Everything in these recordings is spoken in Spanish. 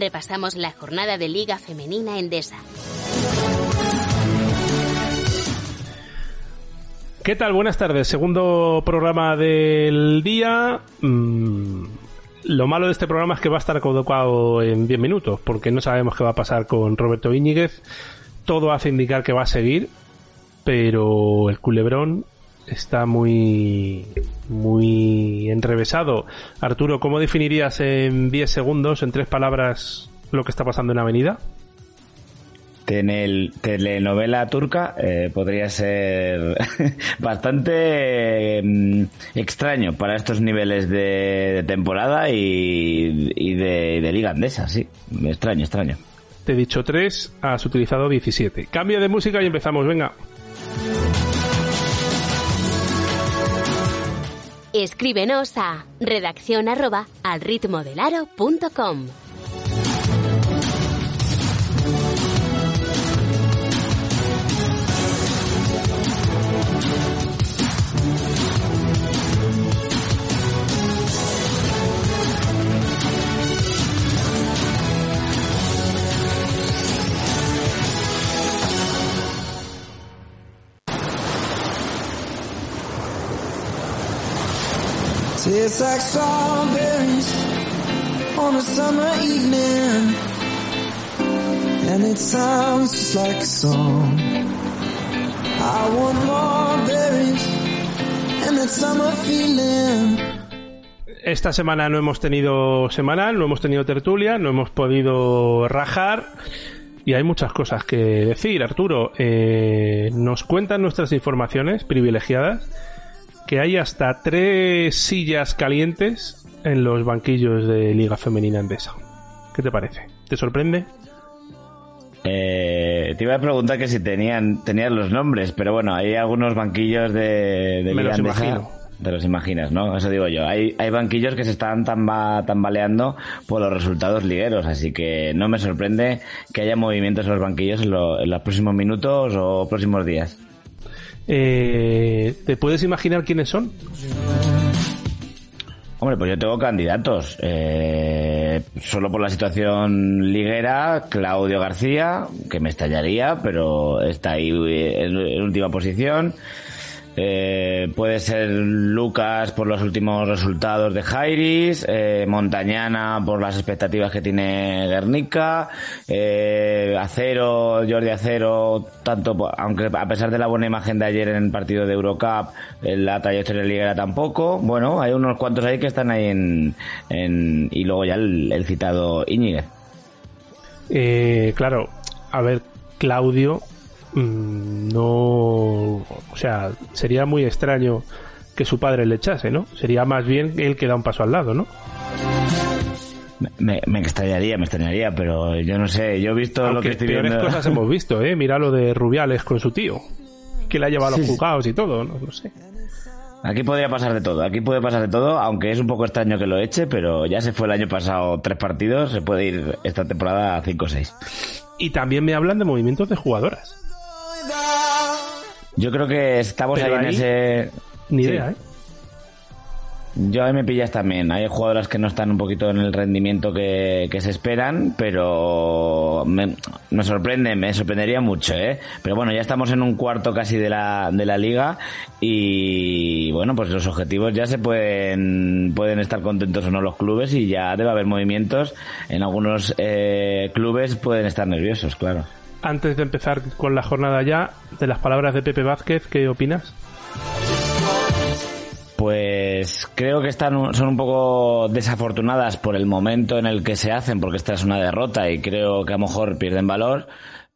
Repasamos la jornada de Liga Femenina Endesa. ¿Qué tal? Buenas tardes. Segundo programa del día. Mm, lo malo de este programa es que va a estar colocado en 10 minutos, porque no sabemos qué va a pasar con Roberto Íñiguez. Todo hace indicar que va a seguir, pero el culebrón está muy muy enrevesado. Arturo, ¿cómo definirías en 10 segundos, en tres palabras, lo que está pasando en Avenida? el telenovela turca eh, podría ser bastante mm, extraño para estos niveles de, temporada y, de, de, liga andesa, sí. Extraño, extraño. Te he dicho tres, has utilizado 17. Cambio de música y empezamos, venga. Escríbenos a redacción arroba al ritmo del Esta semana no hemos tenido semanal, no hemos tenido tertulia, no hemos podido rajar. Y hay muchas cosas que decir, Arturo. Eh, nos cuentan nuestras informaciones privilegiadas que hay hasta tres sillas calientes en los banquillos de Liga Femenina Endesa. ¿Qué te parece? ¿Te sorprende? Eh, te iba a preguntar que si tenían, tenían los nombres, pero bueno, hay algunos banquillos de, de Me los imagino. Te los imaginas, ¿no? Eso digo yo. Hay, hay banquillos que se están tambaleando por los resultados ligueros, así que no me sorprende que haya movimientos en los banquillos en los próximos minutos o próximos días. Eh, ¿Te puedes imaginar quiénes son? Hombre, pues yo tengo candidatos. Eh, solo por la situación liguera, Claudio García, que me estallaría, pero está ahí en última posición. Eh, puede ser Lucas por los últimos resultados de Jairis, eh, Montañana por las expectativas que tiene Guernica, eh, Acero, Jordi Acero, tanto, aunque a pesar de la buena imagen de ayer en el partido de Eurocup, en la trayectoria liguera tampoco. Bueno, hay unos cuantos ahí que están ahí en, y luego ya el, citado Íñiguez. Eh, claro, a ver, Claudio no, o sea, sería muy extraño que su padre le echase, ¿no? Sería más bien él que da un paso al lado, ¿no? Me, me, extrañaría, me extrañaría, pero yo no sé, yo he visto lo que estoy peores viendo... cosas hemos visto, ¿eh? Mira lo de Rubiales con su tío, que le ha llevado a los juzgados y todo, no, no sé. Aquí podría pasar de todo, aquí puede pasar de todo, aunque es un poco extraño que lo eche, pero ya se fue el año pasado tres partidos, se puede ir esta temporada a cinco o seis. Y también me hablan de movimientos de jugadoras. Yo creo que estamos ahí, en ese. Ni idea, ¿eh? Yo ahí me pillas también. Hay jugadoras que no están un poquito en el rendimiento que, se esperan, pero me, sorprende, me sorprendería mucho, ¿eh? Pero bueno, ya estamos en un cuarto casi de la, de la liga y bueno, pues los objetivos ya se pueden, pueden estar contentos o no los clubes y ya debe haber movimientos. En algunos eh, clubes pueden estar nerviosos, claro antes de empezar con la jornada ya, de las palabras de Pepe Vázquez, ¿qué opinas? Pues creo que están son un poco desafortunadas por el momento en el que se hacen, porque esta es una derrota y creo que a lo mejor pierden valor.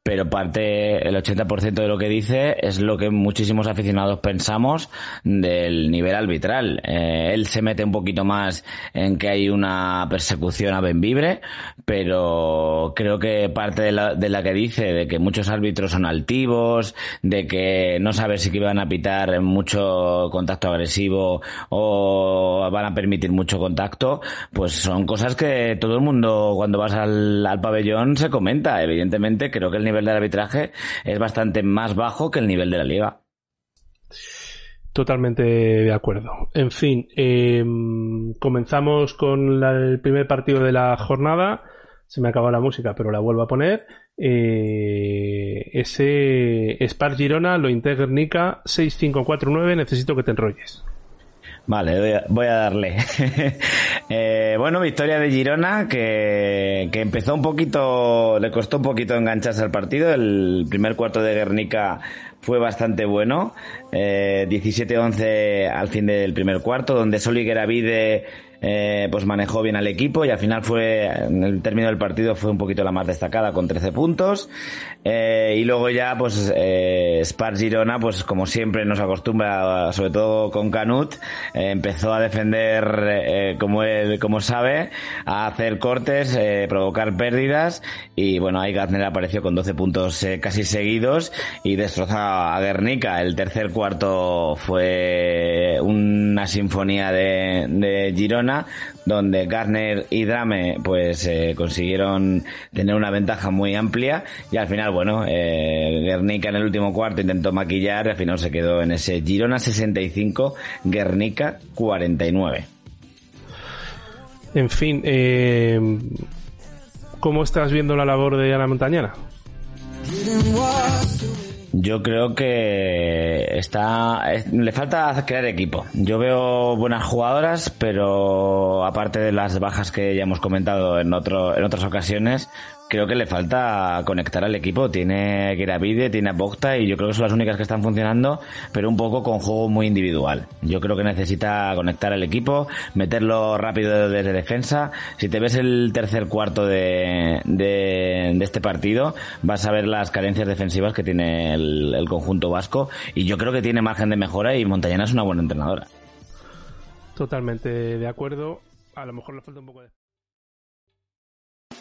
Pero parte, el 80% de lo que dice es lo que muchísimos aficionados pensamos del nivel arbitral. Eh, él se mete un poquito más en que hay una persecución a Benvibre, pero creo que parte de la, de la que dice de que muchos árbitros son altivos, de que no sabe si que van a pitar mucho contacto agresivo o van a permitir mucho contacto, pues son cosas que todo el mundo cuando vas al, al pabellón se comenta. Evidentemente, creo que el nivel del arbitraje es bastante más bajo que el nivel de la liga. Totalmente de acuerdo. En fin, em, comenzamos con el primer partido de la jornada. Se me acaba la música, pero la vuelvo a poner. Eh, ese Spar Girona lo integra Nica 6549. Necesito que te enrolles. Vale, voy a, darle. eh, bueno, victoria de Girona que, que, empezó un poquito, le costó un poquito engancharse al partido. El primer cuarto de Guernica fue bastante bueno. Eh, 17-11 al fin del primer cuarto, donde Soli Gueravide eh, pues manejó bien al equipo y al final fue, en el término del partido fue un poquito la más destacada con 13 puntos. Eh, y luego ya, pues, eh, Spar Girona, pues como siempre nos acostumbra, sobre todo con Canut, eh, empezó a defender eh, como él, como sabe, a hacer cortes, eh, provocar pérdidas y bueno, ahí Gardner apareció con 12 puntos casi seguidos y destrozó a Guernica. El tercer cuarto fue una sinfonía de, de Girona donde Garner y Drame pues eh, consiguieron tener una ventaja muy amplia y al final bueno eh, Guernica en el último cuarto intentó maquillar y al final se quedó en ese Girona 65 Guernica 49 en fin eh, ¿cómo estás viendo la labor de Ana Montañana? Yo creo que está le falta crear equipo. Yo veo buenas jugadoras, pero aparte de las bajas que ya hemos comentado en otro en otras ocasiones, creo que le falta conectar al equipo. Tiene Giravide, tiene Bogta y yo creo que son las únicas que están funcionando, pero un poco con juego muy individual. Yo creo que necesita conectar al equipo, meterlo rápido desde defensa. Si te ves el tercer cuarto de, de, de este partido, vas a ver las carencias defensivas que tiene el, el conjunto vasco y yo creo que tiene margen de mejora y Montañana es una buena entrenadora. Totalmente de acuerdo. A lo mejor le falta un poco de...